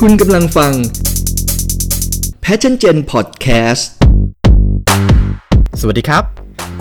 คุณกำลังฟัง Passion Gen Podcast สวัสดีครับ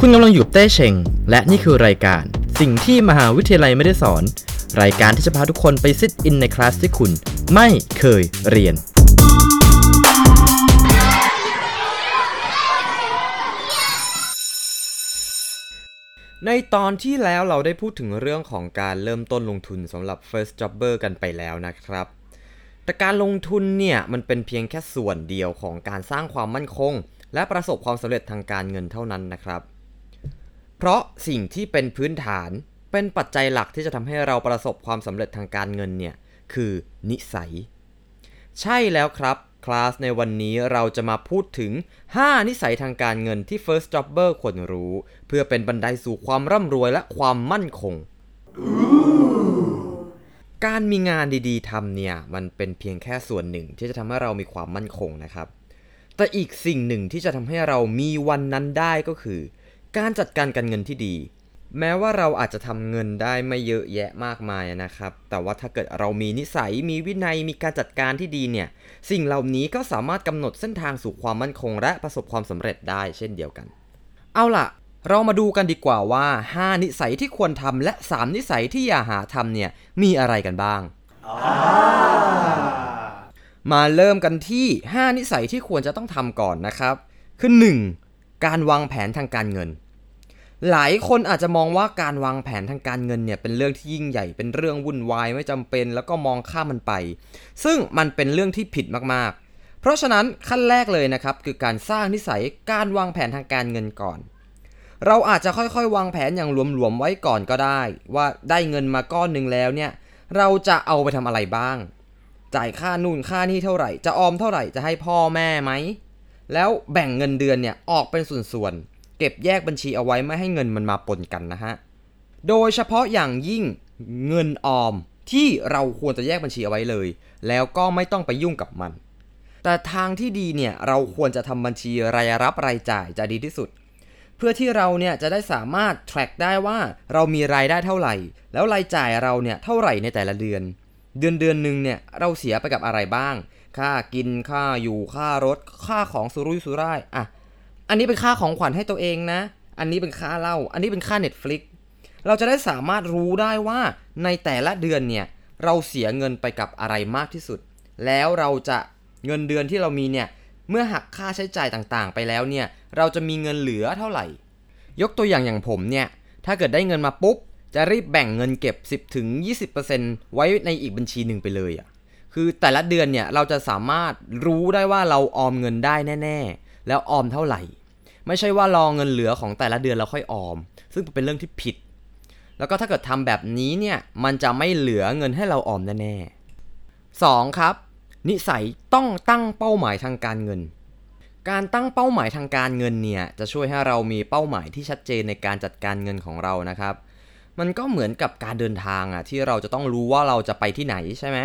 คุณกำลังอยู่กับเต้เชง และนี่คือรายการสิ่งที่มหาวิทยาลัยไม่ได้สอน รายการที่จะพาทุกคนไปซิทอินในคลาสที่คุณไม่เคยเรียน ในตอนที่แล้วเราได้พูดถึงเรื่องของการเริ่มต้นลงทุนสำหรับ first jobber กันไปแล้วนะครับ แต่การลงทุนเนี่ยมันเป็นเพียงแค่ส่วนเดียวของการสร้างความมั่นคง และประสบความสำเร็จทางการเงินเท่านั้นนะครับ เพราะสิ่งที่เป็นพื้นฐานเป็นปัจจัยหลักที่จะทำให้เราประสบความสำเร็จทางการเงินเนี่ยคือนิสัย ใช่แล้วครับคลาสในวันนี้เราจะมาพูดถึง 5 นิสัยทางการเงินที่ first jobber ควรรู้ เพื่อเป็นบันไดสู่ความร่ำรวยและความมั่นคง การมีงานดีๆทำเนี่ยมันเป็นเพียงแค่ส่วนหนึ่งที่จะทำให้เรามีความมั่นคงนะครับ แต่อีกสิ่งหนึ่งที่จะทำให้เรามีวันนั้นได้ก็คือ การจัดการการเงินที่ดี แม้ว่าเราอาจจะทำเงินได้ไม่เยอะแยะมากมายนะครับ แต่ว่าถ้าเกิดเรามีนิสัยมีวินัยมีการจัดการที่ดีเนี่ย สิ่งเหล่านี้ก็สามารถกำหนดเส้นทางสู่ความมั่นคง และประสบความสำเร็จได้เช่นเดียวกัน เอาล่ะ เรามาดูกันดีกว่าว่า 5 นิสัยที่ควรทำและ 3 นิสัยที่อย่าหาทำเนี่ยมีอะไรกันบ้าง มาเริ่มกันที่ 5 นิสัยที่ควรจะต้องทำก่อนนะครับ คือ 1. การวางแผนทางการเงิน หลายคนอาจจะมองว่าการวางแผนทางการเงินเนี่ยเป็นเรื่องที่ยิ่งใหญ่เป็นเรื่องวุ่นวายไม่จำเป็น แล้วก็มองข้ามมันไป ซึ่งมันเป็นเรื่องที่ผิดมากๆ เพราะฉะนั้นขั้นแรกเลยนะครับคือการสร้างนิสัยการวางแผนทางการเงินก่อน เราอาจจะค่อยๆ วางแผนอย่างหลวมๆไว้ก่อนก็ได้ ว่าได้เงินมาก้อนหนึ่งแล้วเนี่ย เราจะเอาไปทำอะไรบ้าง จ่ายค่านู่นค่านี่เท่าไหร่ จะออมเท่าไหร่จะให้พ่อแม่ไหม แล้วแบ่งเงินเดือนเนี่ยออกเป็นส่วนๆเก็บแยกบัญชีเอาไว้ไม่ให้เงินมันมาปนกันนะฮะโดยเฉพาะอย่างยิ่งเงินออมที่เราควรจะแยกบัญชีเอาไว้เลย แล้วก็ไม่ต้องไปยุ่งกับมัน แต่ทางที่ดีเนี่ยเราควรจะทำบัญชีรายรับรายจ่ายจะดีที่สุด พื่อที่เราเนี่ยจะได้สามารถ track ได้ว่าเรามีรายได้เท่าไหร่ แล้วรายจ่ายเราเนี่ยเท่าไหร่ในแต่ละเดือน เดือนเดือนหนึ่งเนี่ยเราเสียไปกับอะไรบ้าง ค่ากินค่าอยู่ค่ารถ ค่าของสุรุ่ยสุร่ายอะอันนี้เป็นค่าของขวัญให้ตัวเองนะ อันนี้เป็นค่าเหล้าอันนี้เป็นค่า Netflix เราจะได้สามารถรู้ได้ว่าในแต่ละเดือนเนี่ยเราเสียเงินไปกับอะไรมากที่สุด แล้วเราจะเงินเดือนที่เรามีเนี่ย เมื่อหักค่าใช้จ่ายต่างๆ ไปแล้วเนี่ย เราจะมีเงินเหลือเท่าไหร่ ยกตัวอย่างอย่างผมเนี่ย ถ้าเกิดได้เงินมาปุ๊บ จะรีบแบ่งเงินเก็บ10ถึงไว้ในอีกบัญชีหนึ่งไปเลยอะ่ะ คือแต่ละเดือนเนี่ยเราจะสามารถรู้ได้ว่าเราออมเงินได้แน่ ๆ แล้วออมเท่าไหร่ ไม่ใช่ว่ารอเงินเหลือของแต่ละเดือนเราค่อยออม ซึ่งเป็นเรื่องที่ผิด แล้วก็ถ้าเกิดทำแบบนี้เนี่ย มันจะไม่เหลือเงินให้เราออมแน่ๆ 2. ครับ นิสัยต้องตั้งเป้าหมายทางการเงิน การตั้งเป้าหมายทางการเงินเนี่ยจะช่วยให้เรามีเป้าหมายที่ชัดเจนในการจัดการเงินของเรานะครับ มันก็เหมือนกับการเดินทางอะที่เราจะต้องรู้ว่าเราจะไปที่ไหนใช่ไหม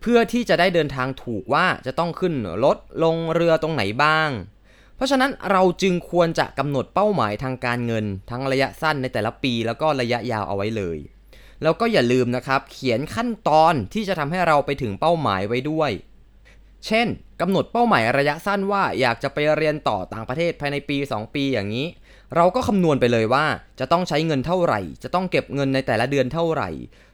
เพื่อที่จะได้เดินทางถูกว่าจะต้องขึ้นรถลงเรือตรงไหนบ้าง เพราะฉะนั้นเราจึงควรจะกำหนดเป้าหมายทางการเงิน ทั้งระยะสั้นในแต่ละปี แล้วก็ระยะยาวเอาไว้เลย แล้วก็อย่าลืมนะครับ เขียนขั้นตอนที่จะทำให้เราไปถึงเป้าหมายไว้ด้วย เช่นกำหนดเป้าหมายระยะสั้นว่าอยากจะไปเรียนต่อต่างประเทศภายในปี 2 ปีอย่างนี้ เราก็คำนวณไปเลยว่าจะต้องใช้เงินเท่าไหร่ จะต้องเก็บเงินในแต่ละเดือนเท่าไหร่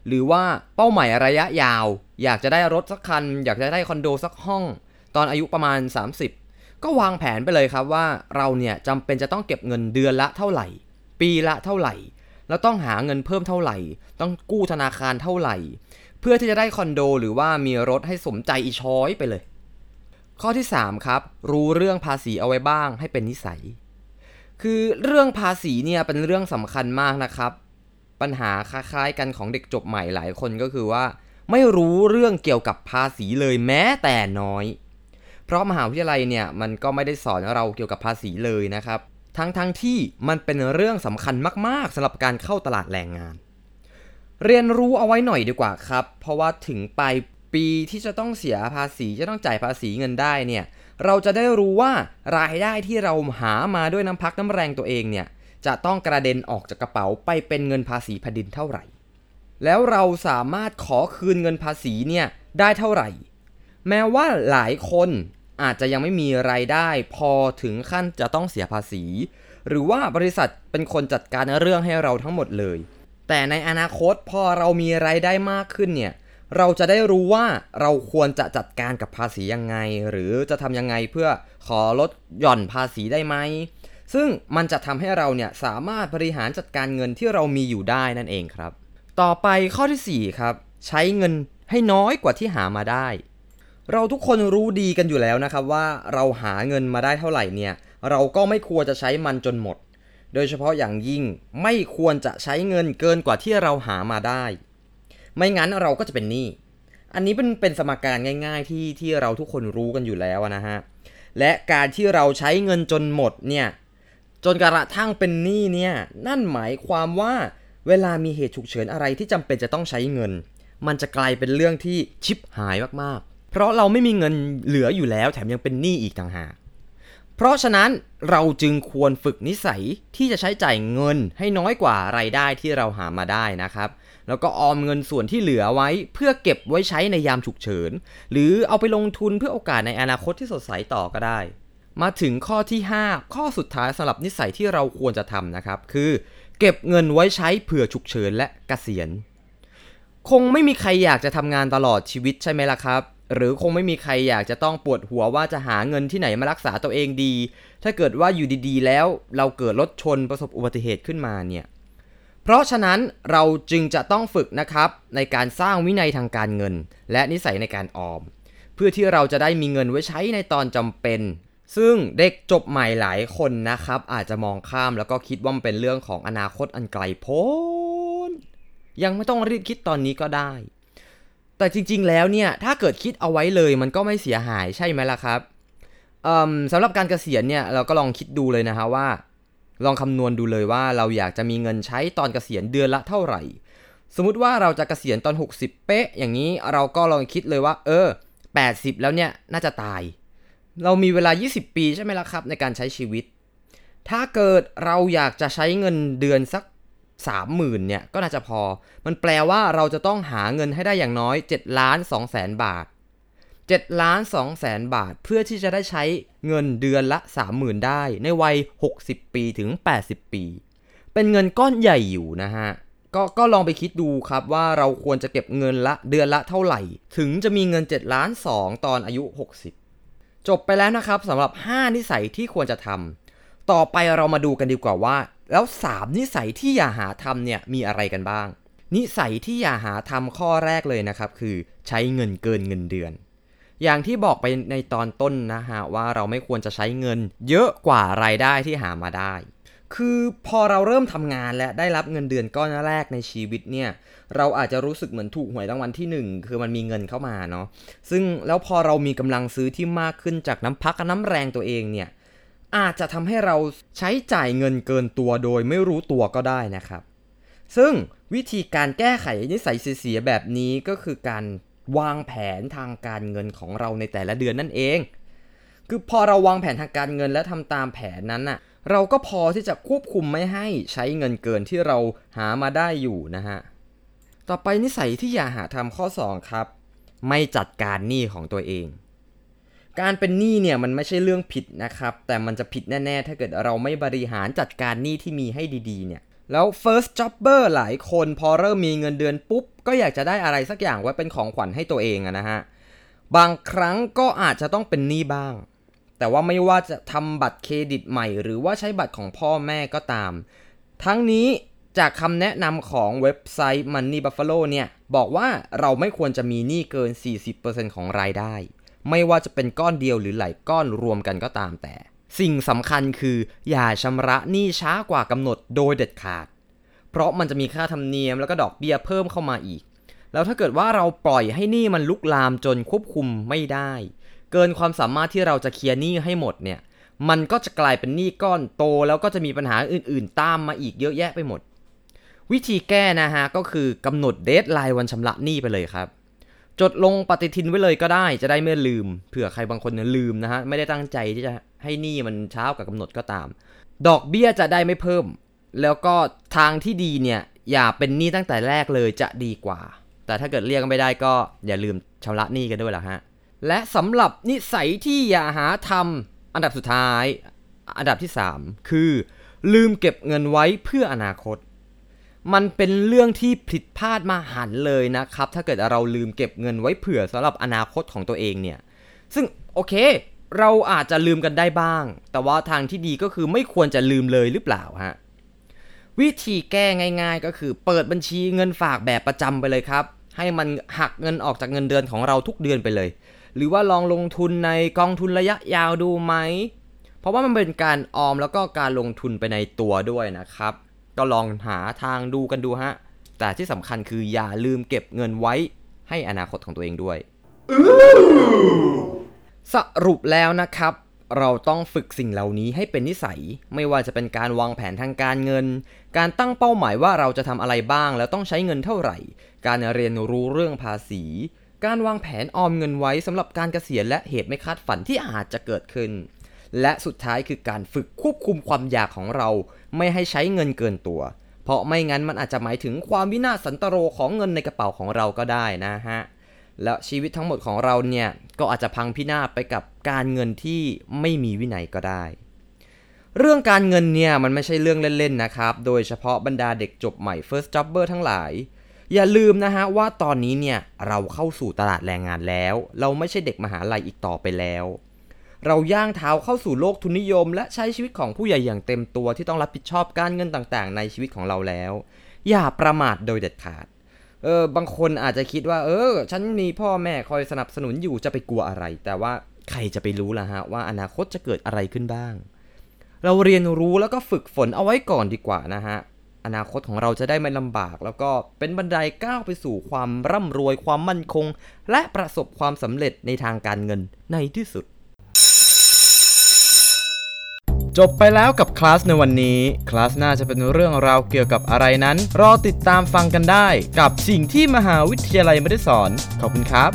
หรือว่าเป้าหมายระยะยาว อยากจะได้รถสักคัน อยากจะได้คอนโดสักห้อง ตอนอายุประมาณ 30 ก็วางแผนไปเลยครับว่าเราเนี่ยจำเป็นจะต้องเก็บเงินเดือนละเท่าไหร่ ปีละเท่าไหร่ แล้วต้องหาเงินเพิ่มเท่าไหร่ ต้องกู้ธนาคารเท่าไหร่ เพื่อที่จะได้คอนโดหรือว่ามีรถให้สมใจอีช้อยไปเลย ข้อที่ 3 ครับ รู้เรื่องภาษีเอาไว้บ้างให้เป็นนิสัย คือเรื่องภาษีเนี่ยเป็นเรื่องสำคัญมากนะครับ ปัญหาคล้ายๆกันของเด็กจบใหม่หลายคนก็คือว่า ไม่รู้เรื่องเกี่ยวกับภาษีเลยแม้แต่น้อย เพราะมหาวิทยาลัยเนี่ยมันก็ไม่ได้สอนเราเกี่ยวกับภาษีเลยนะครับ ทั้งๆทที่มันเป็นเรื่องสำคัญมากๆสำหรับการเข้าตลาดแรงงาน เรียนรู้เอาไว้หน่อยดีกว่าครับ เพราะว่าถึงปลายปีที่จะต้องเสียภาษีจะต้องจ่ายภาษีเงินได้เนี่ยเราจะได้รู้ว่ารายได้ที่เราหามาด้วยน้ำพักน้ำแรงตัวเองเนี่ยจะต้องกระเด็นออกจากกระเป๋าไปเป็นเงินภาษีแผ่นดินเท่าไหร่ แล้วเราสามารถขอคืนเงินภาษีเนี่ยได้เท่าไหร่ แม้ว่าหลายคน อาจจะยังไม่มีรายได้พอถึงขั้นจะต้องเสียภาษี หรือว่าบริษัทเป็นคนจัดการเรื่องให้เราทั้งหมดเลย แต่ในอนาคตพอเรามีรายได้มากขึ้นเนี่ยเราจะได้รู้ว่าเราควรจะจัดการกับภาษียังไง หรือจะทำยังไงเพื่อขอลดหย่อนภาษีได้ไหม ซึ่งมันจะทำให้เราเนี่ยสามารถบริหารจัดการเงินที่เรามีอยู่ได้นั่นเองครับ ต่อไปข้อที่ 4 ครับ ใช้เงินให้น้อยกว่าที่หามาได้ เราทุกคนรู้ดีกันอยู่แล้วนะครับว่าเราหาเงินมาได้เท่าไหร่เนี่ยเราก็ไม่ควรจะใช้มันจนหมด โดยเฉพาะอย่างยิ่งไม่ควรจะใช้เงินเกินกว่าที่เราหามาได้ ไม่งั้นเราก็จะเป็นหนี้อันนี้เป็นเป็นสมการง่ายๆที่ที่เราทุกคนรู้กันอยู่แล้วนะฮะและการที่เราใช้เงินจนหมดเนี่ยจนกระทั่งเป็นหนี้เนี่ยนั่นหมายความว่าเวลามีเหตุฉุกเฉินอะไรที่จำเป็นจะต้องใช้เงิน มันจะกลายเป็นเรื่องที่ชิบหายมากๆ เพราะเราไม่มีเงินเหลืออยู่แล้วแถมยังเป็นหนี้อีกต่างหาก เพราะฉะนั้นเราจึงควรฝึกนิสัยที่จะใช้จ่ายเงินให้น้อยกว่ารายได้ที่เราหามาได้นะครับ แล้วก็ออมเงินส่วนที่เหลือไว้เพื่อเก็บไว้ใช้ในยามฉุกเฉิน หรือเอาไปลงทุนเพื่อโอกาสในอนาคตที่สดใสต่อก็ได้ มาถึงข้อที่ 5 ข้อสุดท้ายสำหรับนิสัยที่เราควรจะทำนะครับ คือ เก็บเงินไว้ใช้เผื่อฉุกเฉินและเกษียณ คงไม่มีใครอยากจะทำงานตลอดชีวิตใช่ไหมล่ะครับ หรือคงไม่มีใครอยากจะต้องปวดหัวว่าจะหาเงินที่ไหนมารักษาตัวเองดี ถ้าเกิดว่าอยู่ดีๆ แล้วเราเกิดรถชนประสบอุบัติเหตุขึ้นมาเนี่ย เพราะฉะนั้นเราจึงจะต้องฝึกนะครับในการสร้างวินัยทางการเงิน และนิสัยในการออม เพื่อที่เราจะได้มีเงินไว้ใช้ในตอนจำเป็น ซึ่งเด็กจบใหม่หลายคนนะครับ อาจจะมองข้ามแล้วก็คิดว่ามันเป็นเรื่องของอนาคตอันไกลโพ้นยังไม่ต้องรีบคิดตอนนี้ก็ได้ แต่จริง ๆ แล้วเนี่ย ถ้าเกิดคิดเอาไว้เลยมันก็ไม่เสียหายใช่ไหมล่ะครับสำหรับการเกษียณเนี่ยเราก็ลองคิดดูเลยนะฮะว่า ลองคำนวณดูเลยว่าเราอยากจะมีเงินใช้ตอนเกษียณเดือนละเท่าไหร่ สมมุติว่าเราจะเกษียณตอน 60 เป๊ะ อย่างนี้เราก็ลองคิดเลยว่า เออ 80 แล้วเนี่ยน่าจะตาย เรามีเวลา 20 ปีใช่ไหมล่ะครับ ในการใช้ชีวิต ถ้าเกิดเราอยากจะใช้เงินเดือนสัก 30,000เนี่ยก็น่าจะพอ มันแปลว่าเราจะต้องหาเงินให้ได้อย่างน้อย7ล้าน2แสนบาท7ล้าน2แสนบาทเพื่อที่จะได้ใช้เงินเดือนละ 30,000 ได้ ในวัย 60 ปีถึง 80 ปี เป็นเงินก้อนใหญ่อยู่นะฮะก็ก็ลองไปคิดดูครับว่าเราควรจะเก็บเงินละเดือนละเท่าไหร่ ถึงจะมีเงิน7ล้าน2ตอนอายุ 60 จบไปแล้วนะครับสำหรับ 5 นิสัยที่ควรจะทำต่อไปเรามาดูกันดีกว่าว่า แล้ว 3 นิสัยที่อย่าหาทำเนี่ยมีอะไรกันบ้าง นิสัยที่อย่าหาทำข้อแรกเลยนะครับคือใช้เงินเกินเงินเดือน อย่างที่บอกไปในตอนต้นนะฮะว่าเราไม่ควรจะใช้เงิน เยอะกว่ารายได้ที่หามาได้ คือพอเราเริ่มทำงานและได้รับเงินเดือนก้อนแรกในชีวิตเนี่ยเราอาจจะรู้สึกเหมือนถูกหวยรางวัลที่ 1 คือมันมีเงินเข้ามาเนาะซึ่งแล้วพอเรามีกำลังซื้อที่มากขึ้นจากน้ำพักน้ำแรงตัวเองเนี่ย อาจจะทำให้เราใช้จ่ายเงินเกินตัวโดยไม่รู้ตัวก็ได้นะครับ ซึ่งวิธีการแก้ไขนิสัยเสียแบบนี้ก็คือการวางแผนทางการเงินของเราในแต่ละเดือนนั่นเอง คือพอเราวางแผนทางการเงินและทำตามแผนนั้นน่ะ เราก็พอที่จะควบคุมไม่ให้ใช้เงินเกินที่เราหามาได้อยู่นะฮะ ต่อไปนิสัยที่อย่าหาทำข้อ 2 ครับ ไม่จัดการหนี้ของตัวเอง การเป็นหนี้เนี่ยมันไม่ใช่เรื่องผิดนะครับ แต่มันจะผิดแน่ ๆ ถ้าเกิดเราไม่บริหารจัดการหนี้ที่มีให้ดีๆ เนี่ยแล้ว first jobber หลายคนพอเริ่มมีเงินเดือนปุ๊บ ก็อยากจะได้อะไรสักอย่างไว้เป็นของขวัญให้ตัวเองนะฮะ บางครั้งก็อาจจะต้องเป็นหนี้บ้าง แต่ว่าไม่ว่าจะทำบัตรเครดิตใหม่ หรือว่าใช้บัตรของพ่อแม่ก็ตาม ทั้งนี้จากคำแนะนำของเว็บไซต์ Money Buffalo เนี่ย บอกว่าเราไม่ควรจะมีหนี้เกิน 40%ของรายได้ ไม่ว่าจะเป็นก้อนเดียวหรือหลายก้อนรวมกันก็ตามแต่ สิ่งสำคัญคือ อย่าชำระหนี้ช้ากว่ากำหนดโดยเด็ดขาด เพราะมันจะมีค่าธรรมเนียมแล้วก็ดอกเบี้ยเพิ่มเข้ามาอีก แล้วถ้าเกิดว่าเราปล่อยให้หนี้มันลุกลามจนควบคุมไม่ได้ เกินความสามารถที่เราจะเคลียร์หนี้ให้หมดเนี่ยมันก็จะกลายเป็นหนี้ก้อนโต แล้วก็จะมีปัญหาอื่น ๆ ตามมาอีกเยอะแยะไปหมด วิธีแก้นะฮะก็คือกำหนด deadline วันชำระหนี้ไปเลยครับ จดลงปฏิทินไว้เลยก็ได้จะได้ไม่ลืมเผื่อใครบางคนเนี่ยลืมนะฮะไม่ได้ตั้งใจที่จะให้หนี้มันช้ากว่ากำหนดก็ตาม ดอกเบี้ยจะได้ไม่เพิ่ม แล้วก็ทางที่ดีเนี่ยอย่าเป็นหนี้ตั้งแต่แรกเลยจะดีกว่า แต่ถ้าเกิดเลี่ยงไม่ได้ก็อย่าลืมชำระหนี้กันด้วยล่ะฮะและสำหรับนิสัยที่อย่าหาทำอันดับสุดท้าย อันดับที่ 3 คือ ลืมเก็บเงินไว้เพื่ออนาคต มันเป็นเรื่องที่ผิดพลาดมาหันเลยนะครับ ถ้าเกิดเราลืมเก็บเงินไว้เผื่อสำหรับอนาคตของตัวเองเนี่ย ซึ่งโอเค เราอาจจะลืมกันได้บ้าง แต่ว่าทางที่ดีก็คือไม่ควรจะลืมเลยหรือเปล่าฮะ วิธีแก้ง่าย ๆ ก็คือเปิดบัญชีเงินฝากแบบประจำไปเลยครับ ให้มันหักเงินออกจากเงินเดือนของเราทุกเดือนไปเลย หรือว่าลองลงทุนในกองทุนระยะยาวดูไหม เพราะว่ามันเป็นการออมแล้วก็การลงทุนไปในตัวด้วยนะครับ ก็ลองหาทางดูกันดูฮะ แต่ที่สำคัญคืออย่าลืมเก็บเงินไว้ให้อนาคตของตัวเองด้วย สรุปแล้วนะครับ เราต้องฝึกสิ่งเหล่านี้ให้เป็นนิสัย ไม่ว่าจะเป็นการวางแผนทางการเงิน การตั้งเป้าหมายว่าเราจะทำอะไรบ้าง แล้วต้องใช้เงินเท่าไหร่ การเรียนรู้เรื่องภาษี การวางแผนออมเงินไว้สำหรับการเกษียณและเหตุไม่คาดฝันที่อาจจะเกิดขึ้น และสุดท้ายคือการฝึกควบคุมความอยากของเรา ไม่ให้ใช้เงินเกินตัว เพราะไม่งั้นมันอาจจะหมายถึงความวินาศสันตโรของเงินในกระเป๋าของเราก็ได้นะฮะแล้วชีวิตทั้งหมดของเราเนี่ยก็อาจจะพังพินาศไปกับการเงินที่ไม่มีวินัยก็ได้ เรื่องการเงินเนี่ยมันไม่ใช่เรื่องเล่นๆนะครับ โดยเฉพาะบรรดาเด็กจบใหม่ first jobber ทั้งหลาย อย่าลืมนะฮะว่าตอนนี้เนี่ยเราเข้าสู่ตลาดแรงงานแล้ว เราไม่ใช่เด็กมหาลัยอีกต่อไปแล้ว เราย่างเท้าเข้าสู่โลกทุนนิยม และใช้ชีวิตของผู้ใหญ่อย่างเต็มตัวที่ต้องรับผิดชอบการเงินต่างๆ ในชีวิตของเราแล้ว อย่าประมาทโดยเด็ดขาดเออบางคนอาจจะคิดว่า เออ ฉันมีพ่อแม่คอยสนับสนุนอยู่จะไปกลัวอะไร แต่ว่าใครจะไปรู้ล่ะฮะว่าอนาคตจะเกิดอะไรขึ้นบ้าง เราเรียนรู้แล้วก็ฝึกฝนเอาไว้ก่อนดีกว่านะฮะอนาคตของเราจะได้ไม่ลำบาก แล้วก็เป็นบันไดก้าวไปสู่ความร่ำรวยความมั่นคง และประสบความสำเร็จในทางการเงินในที่สุด จบไปแล้วกับคลาสในวันนี้ คลาสหน้าจะเป็นเรื่องราวเกี่ยวกับอะไรนั้น รอติดตามฟังกันได้ กับสิ่งที่มหาวิทยาลัยไม่ได้สอน ขอบคุณครับ